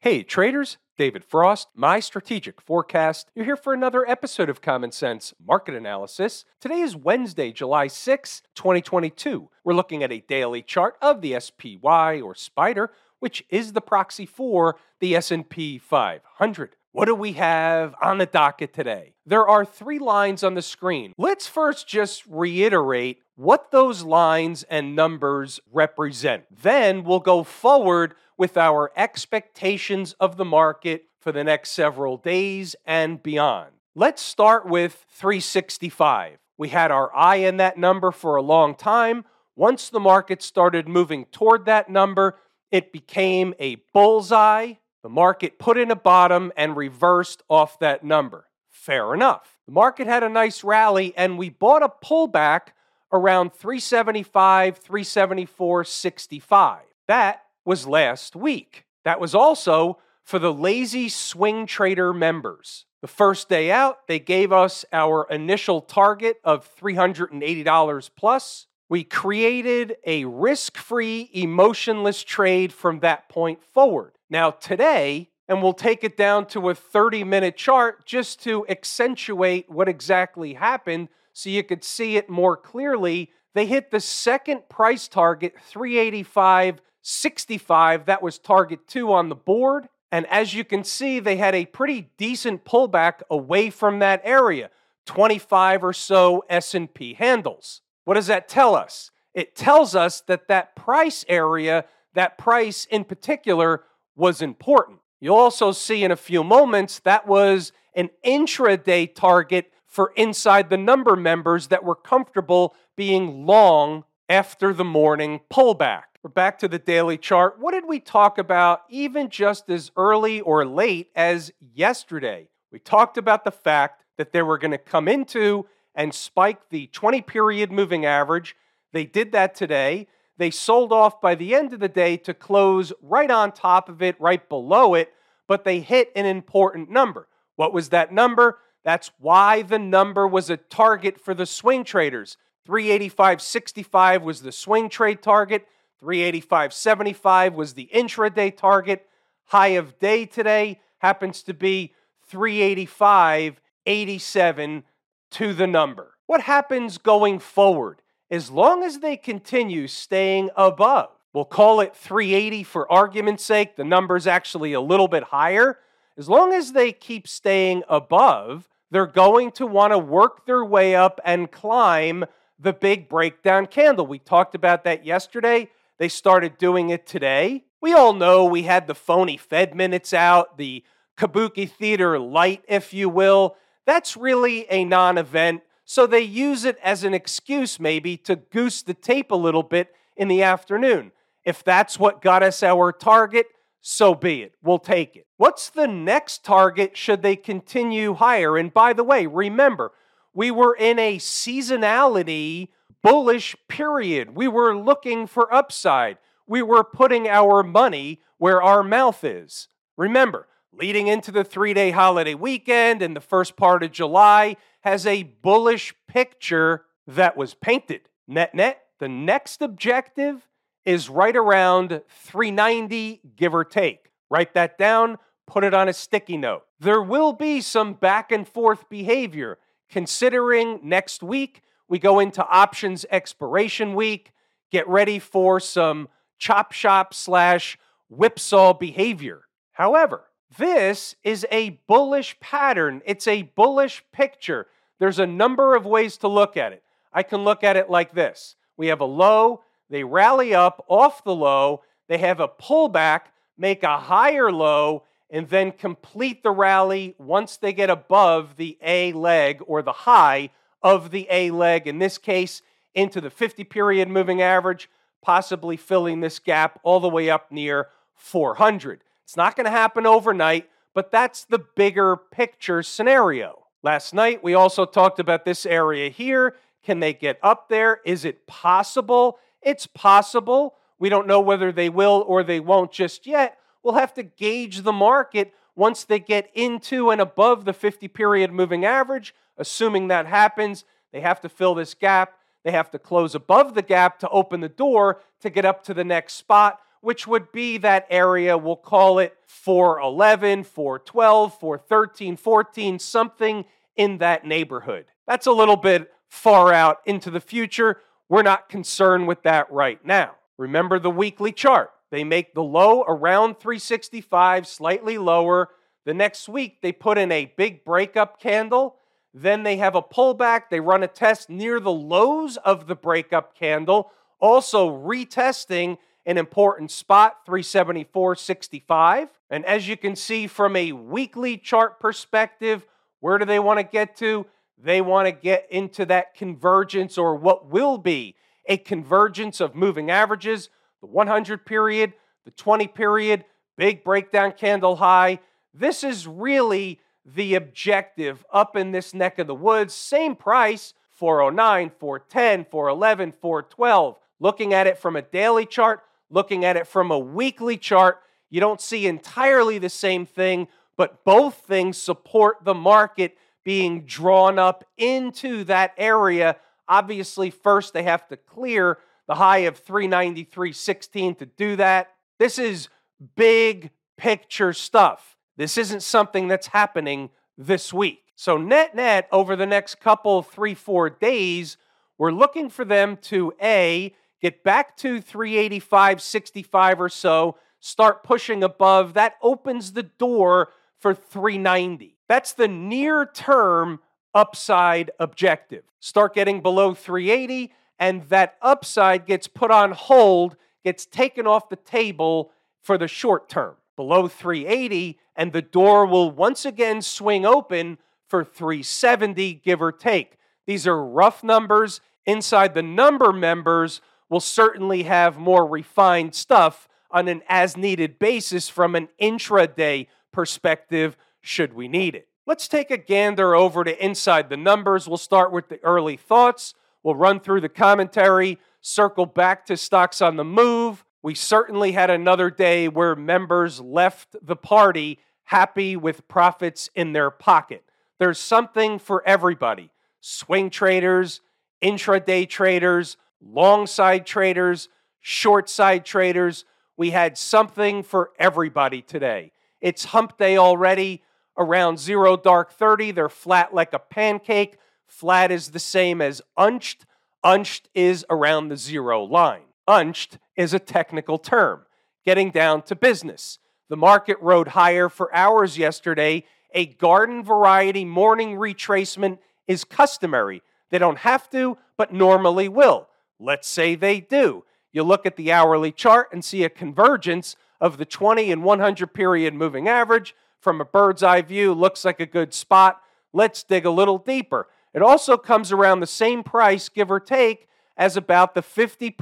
Hey, traders, David Frost, my strategic forecast. You're here for another episode of Common Sense Market Analysis. Today is Wednesday, July 6, 2022. We're looking at a daily chart of the SPY or Spider, which is the proxy for the S&P 500. What do we have on the docket today? There are three lines on the screen. Let's first just reiterate what those lines and numbers represent. Then we'll go forward with our expectations of the market for the next several days and beyond. Let's start with 365. We had our eye in that number for a long time. Once the market started moving toward that number, it became a bullseye. The market put in a bottom and reversed off that number. Fair enough. The market had a nice rally, and we bought a pullback around 375, 374, 65. That was last week. That was also for the lazy swing trader members. The first day out, they gave us our initial target of $380 plus. We created a risk free, emotionless trade from that point forward. Now, today, and we'll take it down to a 30 minute chart just to accentuate what exactly happened so you could see it more clearly. They hit the second price target, 385 65. That was target two on the board. And as you can see, they had a pretty decent pullback away from that area, 25 or so S&P handles. What does that tell us? It tells us that that price area, that price in particular, was important. You'll also see in a few moments that was an intraday target for inside the number members that were comfortable being long after the morning pullback. We're back to the daily chart. What did we talk about even just as early or late as yesterday? We talked about the fact that they were going to come into and spike the 20 period moving average. They did that today. They sold off by the end of the day to close right on top of it, right below it, but they hit an important number. What was that number? That's why the number was a target for the swing traders. 385.65 was the swing trade target. 385.75 was the intraday target. High of day today happens to be 385.87 to the number. What happens going forward? As long as they continue staying above, we'll call it 380 for argument's sake, the number's actually a little bit higher. As long as they keep staying above, they're going to want to work their way up and climb the big breakdown candle. We talked about that yesterday. They started doing it today. We all know we had the phony Fed minutes out, the Kabuki Theater light, if you will. That's really a non event, so they use it as an excuse maybe to goose the tape a little bit in the afternoon. If that's what got us our target, so be it. We'll take it. What's the next target should they continue higher? And by the way, remember, we were in a seasonality bullish period. We were looking for upside. We were putting our money where our mouth is. Remember, leading into the three day holiday weekend and the first part of July has a bullish picture that was painted. Net net, the next objective is right around 390, give or take. Write that down, put it on a sticky note. There will be some back and forth behavior. Considering next week we go into options expiration week, get ready for some chop shop slash whipsaw behavior. However, this is a bullish pattern. It's a bullish picture. There's a number of ways to look at it. I can look at it like this we have a low, they rally up off the low, they have a pullback, make a higher low, and then complete the rally once they get above the A leg or the high of the A leg, in this case, into the 50 period moving average, possibly filling this gap all the way up near 400. It's not going to happen overnight, but that's the bigger picture scenario. Last night, we also talked about this area here. Can they get up there? Is it possible? It's possible. We don't know whether they will or they won't just yet. We'll have to gauge the market once they get into and above the 50 period moving average. Assuming that happens, they have to fill this gap. They have to close above the gap to open the door to get up to the next spot, which would be that area, we'll call it 411, 412, 413, 14, something in that neighborhood. That's a little bit far out into the future. We're not concerned with that right now. Remember the weekly chart. They make the low around 365, slightly lower. The next week, they put in a big breakup candle. Then they have a pullback. They run a test near the lows of the breakup candle, also retesting an important spot, 374.65. And as you can see from a weekly chart perspective, where do they want to get to? They want to get into that convergence or what will be a convergence of moving averages, the 100 period, the 20 period, big breakdown candle high. This is really the objective up in this neck of the woods. Same price 409, 410, 411, 412. Looking at it from a daily chart, looking at it from a weekly chart, you don't see entirely the same thing, but both things support the market being drawn up into that area. Obviously, first they have to clear the high of 393.16 to do that. This is big picture stuff. This isn't something that's happening this week. So, net net, over the next couple, three, four days, we're looking for them to A, get back to 385.65 or so, start pushing above. That opens the door for 390. That's the near term upside objective. Start getting below 380, and that upside gets put on hold, gets taken off the table for the short term. Below 380, and the door will once again swing open for 370, give or take. These are rough numbers. Inside the number members, will certainly have more refined stuff on an as needed basis from an intraday perspective should we need it. Let's take a gander over to inside the numbers. We'll start with the early thoughts. We'll run through the commentary, circle back to stocks on the move. We certainly had another day where members left the party happy with profits in their pocket. There's something for everybody swing traders, intraday traders, long side traders, short side traders. We had something for everybody today. It's hump day already around zero dark 30. They're flat like a pancake. Flat is the same as unched. Unched is around the zero line. Unched is a technical term. Getting down to business. The market rode higher for hours yesterday. A garden variety morning retracement is customary. They don't have to, but normally will. Let's say they do. You look at the hourly chart and see a convergence of the 20 and 100 period moving average from a bird's eye view looks like a good spot. Let's dig a little deeper. It also comes around the same price, give or take, as about the 50%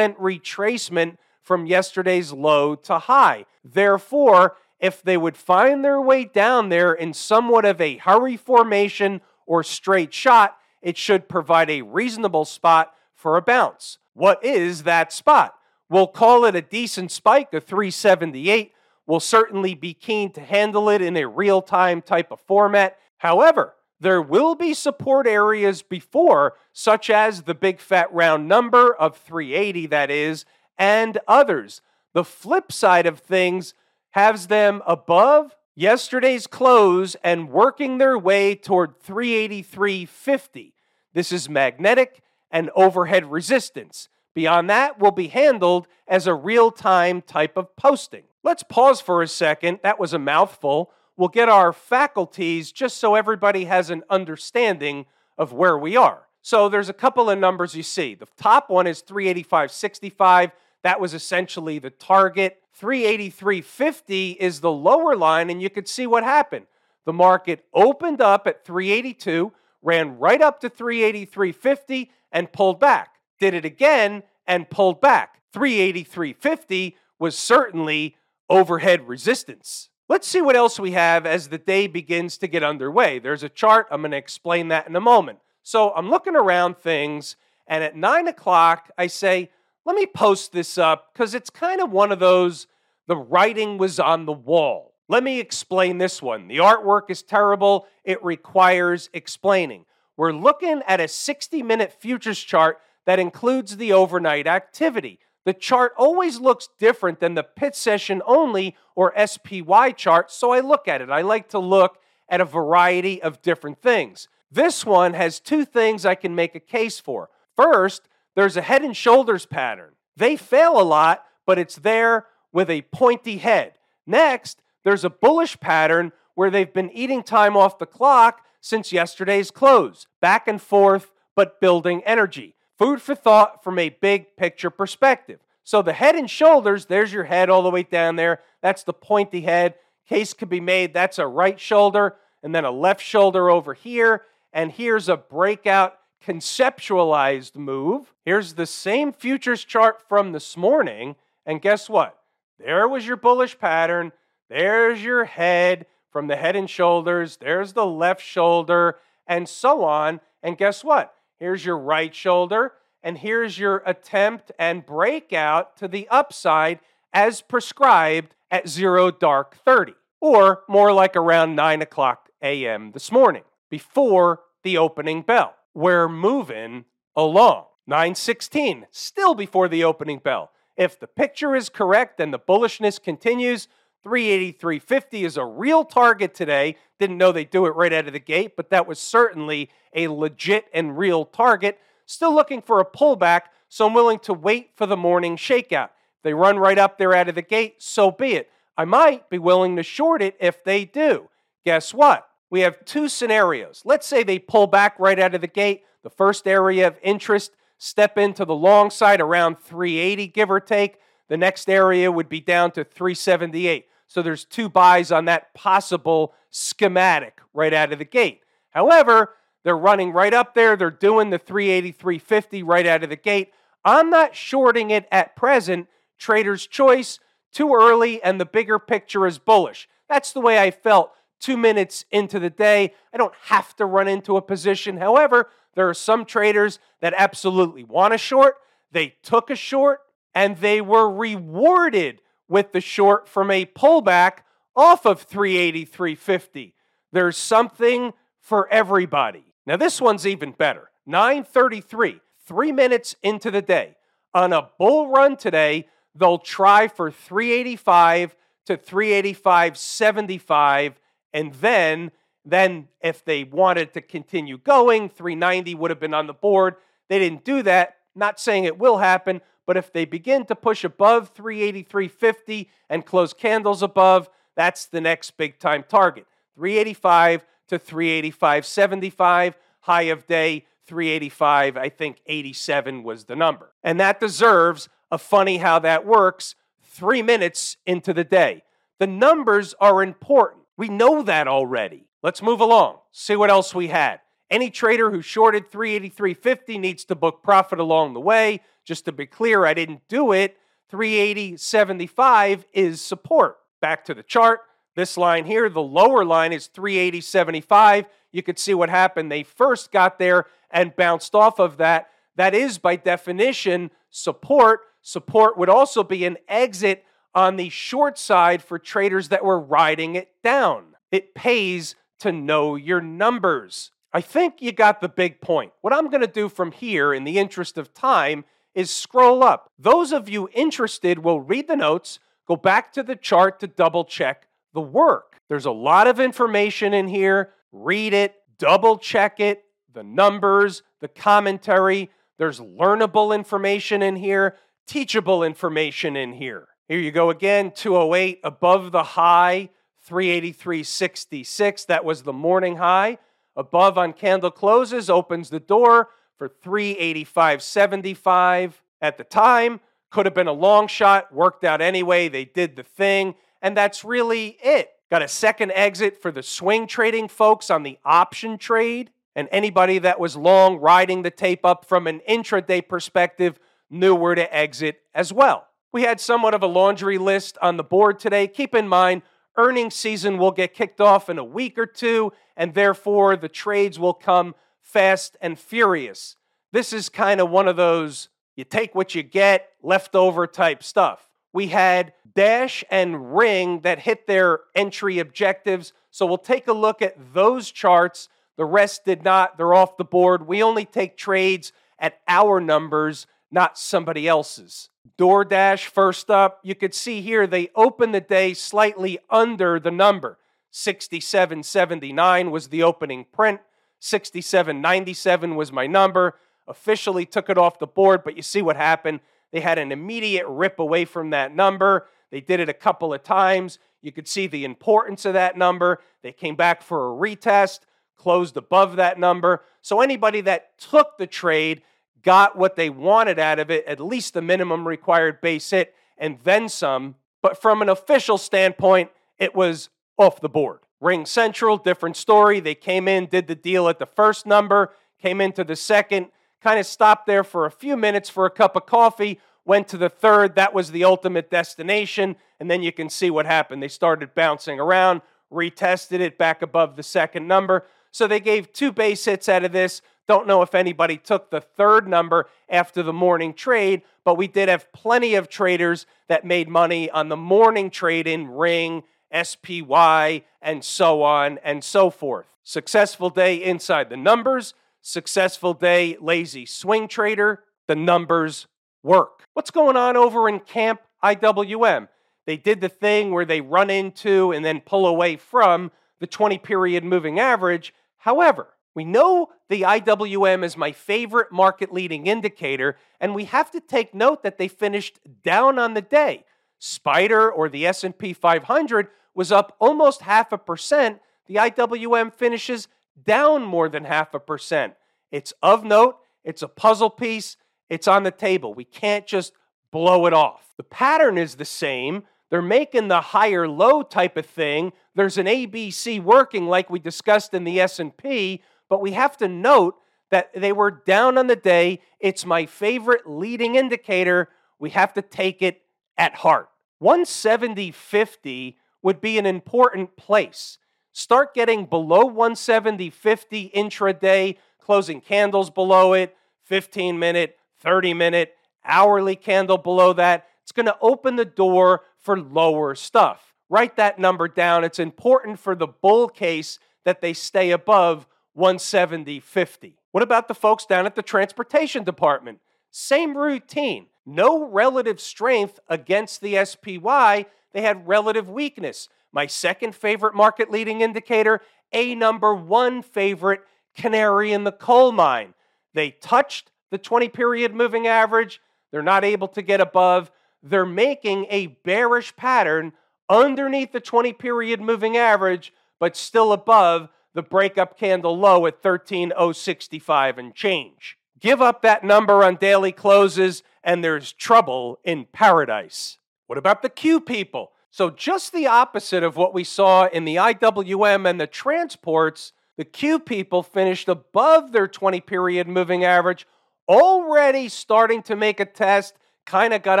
retracement from yesterday's low to high. Therefore, if they would find their way down there in somewhat of a hurry formation or straight shot, it should provide a reasonable spot for a bounce. What is that spot? We'll call it a decent spike, a 378, will certainly be keen to handle it in a real time type of format. However, there will be support areas before, such as the big fat round number of 380, that is, and others. The flip side of things has them above yesterday's close and working their way toward 383.50. This is magnetic and overhead resistance. Beyond that will be handled as a real time type of posting. Let's pause for a second. That was a mouthful. We'll get our faculties just so everybody has an understanding of where we are. So there's a couple of numbers you see. The top one is 385.65. That was essentially the target. 383.50 is the lower line, and you could see what happened. The market opened up at 382, ran right up to 383.50, and pulled back. Did it again and pulled back. 383.50 was certainly overhead resistance. Let's see what else we have as the day begins to get underway. There's a chart. I'm going to explain that in a moment. So I'm looking around things, and at nine o'clock, I say, let me post this up because it's kind of one of those, the writing was on the wall. Let me explain this one. The artwork is terrible, it requires explaining. We're looking at a 60 minute futures chart that includes the overnight activity. The chart always looks different than the pit session only or SPY chart, so I look at it. I like to look at a variety of different things. This one has two things I can make a case for. First, there's a head and shoulders pattern. They fail a lot, but it's there with a pointy head. Next, there's a bullish pattern where they've been eating time off the clock since yesterday's close, back and forth, but building energy. Food for thought from a big picture perspective. So the head and shoulders, there's your head all the way down there. That's the pointy head. Case could be made that's a right shoulder and then a left shoulder over here. And here's a breakout conceptualized move. Here's the same futures chart from this morning. And guess what? There was your bullish pattern. There's your head from the head and shoulders. There's the left shoulder, and so on. And guess what? Here's your right shoulder, and here's your attempt and breakout to the upside as prescribed at zero dark 30, or more like around 9 o'clock a.m. this morning, before the opening bell. We're moving along. 916, still before the opening bell. If the picture is correct and the bullishness continues, 383.50 is a real target today. Didn't know they'd do it right out of the gate, but that was certainly a legit and real target. Still looking for a pullback, so I'm willing to wait for the morning shakeout. If they run right up there out of the gate, so be it. I might be willing to short it if they do. Guess what? We have two scenarios. Let's say they pull back right out of the gate. The first area of interest, step into the long side around 380, give or take. The next area would be down to 378. So there's two buys on that possible schematic right out of the gate. However, they're running right up there. They're doing the 383.50 right out of the gate. I'm not shorting it at present. Trader's choice, too early, and the bigger picture is bullish. That's the way I felt two minutes into the day. I don't have to run into a position. However, there are some traders that absolutely want a short. They took a short and they were rewarded with the short from a pullback off of 383.50. There's something for everybody. Now this one's even better. 933, 3 minutes into the day. On a bull run today, they'll try for 385 to 385.75 and then then if they wanted to continue going, 390 would have been on the board. They didn't do that. Not saying it will happen, but if they begin to push above 383.50 and close candles above, that's the next big time target. 385 to 385.75, high of day 385, I think 87 was the number. And that deserves a funny how that works 3 minutes into the day. The numbers are important. We know that already. Let's move along. See what else we had. Any trader who shorted 383.50 needs to book profit along the way. Just to be clear, I didn't do it. 380.75 is support. Back to the chart. This line here, the lower line is 380.75. You could see what happened. They first got there and bounced off of that. That is, by definition, support. Support would also be an exit on the short side for traders that were riding it down. It pays to know your numbers. I think you got the big point. What I'm going to do from here, in the interest of time, is scroll up. Those of you interested will read the notes, go back to the chart to double check the work. There's a lot of information in here. Read it, double check it, the numbers, the commentary. There's learnable information in here, teachable information in here. Here you go again 208 above the high, 383.66. That was the morning high. Above on candle closes opens the door for 385.75 at the time. Could have been a long shot, worked out anyway. They did the thing, and that's really it. Got a second exit for the swing trading folks on the option trade. And anybody that was long riding the tape up from an intraday perspective knew where to exit as well. We had somewhat of a laundry list on the board today. Keep in mind, earnings season will get kicked off in a week or two, and therefore the trades will come fast and furious. This is kind of one of those you take what you get, leftover type stuff. We had Dash and Ring that hit their entry objectives. So we'll take a look at those charts. The rest did not, they're off the board. We only take trades at our numbers, not somebody else's. DoorDash first up. You could see here they opened the day slightly under the number. 67.79 was the opening print. 67.97 was my number. Officially took it off the board, but you see what happened. They had an immediate rip away from that number. They did it a couple of times. You could see the importance of that number. They came back for a retest, closed above that number. So anybody that took the trade got what they wanted out of it, at least the minimum required base hit, and then some. But from an official standpoint, it was off the board. RingCentral, different story. They came in, did the deal at the first number, came into the second, kind of stopped there for a few minutes for a cup of coffee, went to the third. That was the ultimate destination. And then you can see what happened. They started bouncing around, retested it back above the second number. So they gave two base hits out of this. Don't know if anybody took the third number after the morning trade, but we did have plenty of traders that made money on the morning trade in Ring, SPY, and so on and so forth. Successful day inside the numbers, successful day lazy swing trader, the numbers work. What's going on over in Camp IWM? They did the thing where they run into and then pull away from the 20 period moving average. However, we know the IWM is my favorite market leading indicator, and we have to take note that they finished down on the day. Spider or the S&P 500 was up almost half a percent. The IWM finishes down more than half a percent. It's of note, it's a puzzle piece, it's on the table. We can't just blow it off. The pattern is the same. They're making the higher low type of thing. There's an ABC working like we discussed in the S&P, but we have to note that they were down on the day. It's my favorite leading indicator. We have to take it at heart. 170.50 would be an important place. Start getting below 170.50 intraday, closing candles below it, 15 minute, 30 minute, hourly candle below that. It's going to open the door for lower stuff. Write that number down. It's important for the bull case that they stay above 170 50. What about the folks down at the transportation department? Same routine. No relative strength against the SPY. They had relative weakness. My second favorite market leading indicator, a number one favorite canary in the coal mine. They touched the 20 period moving average. They're not able to get above. They're making a bearish pattern underneath the 20 period moving average, but still above the breakup candle low at 13065 and change. Give up that number on daily closes, and there's trouble in paradise. What about the Q people? So, just the opposite of what we saw in the IWM and the transports, the Q people finished above their 20 period moving average, already starting to make a test, kind of got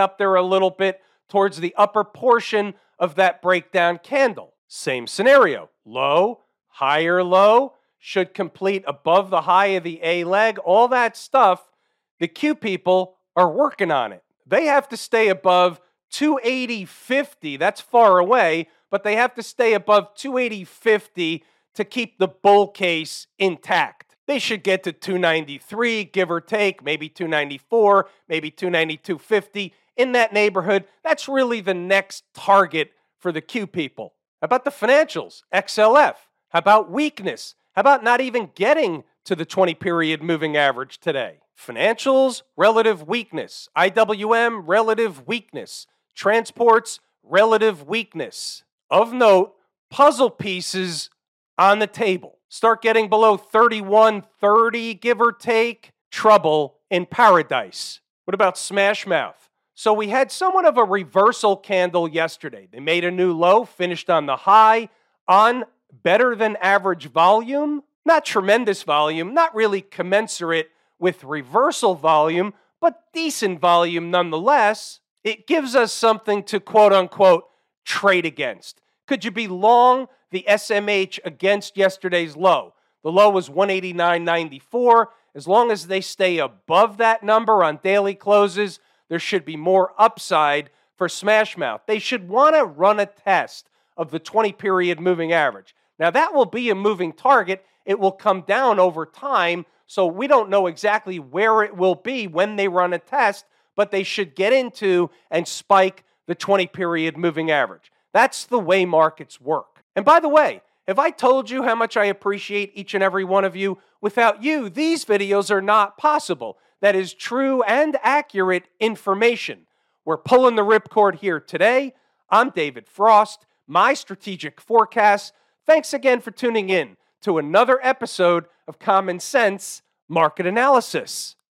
up there a little bit towards the upper portion of that breakdown candle. Same scenario low, higher low, should complete above the high of the A leg, all that stuff. The Q people are working on it. They have to stay above 280.50. That's far away, but they have to stay above 280.50 to keep the bull case intact. They should get to 293, give or take, maybe 294, maybe 292.50 in that neighborhood. That's really the next target for the Q people. About the financials? XLF. How about weakness? How about not even getting to the 20 period moving average today? Financials, relative weakness. IWM, relative weakness. Transports, relative weakness. Of note, puzzle pieces on the table. Start getting below 3130, give or take. Trouble in paradise. What about Smash Mouth? So we had somewhat of a reversal candle yesterday. They made a new low, finished on the high, on better than average volume, not tremendous volume, not really commensurate with reversal volume, but decent volume nonetheless. It gives us something to quote unquote trade against. Could you be long the SMH against yesterday's low? The low was 189.94. As long as they stay above that number on daily closes, there should be more upside for Smashmouth. They should want to run a test of the 20 period moving average. Now, that will be a moving target. It will come down over time, so we don't know exactly where it will be when they run a test, but they should get into and spike the 20 period moving average. That's the way markets work. And by the way, if I told you how much I appreciate each and every one of you, without you, these videos are not possible. That is true and accurate information. We're pulling the ripcord here today. I'm David Frost, my strategic forecast. Thanks again for tuning in to another episode of Common Sense Market Analysis.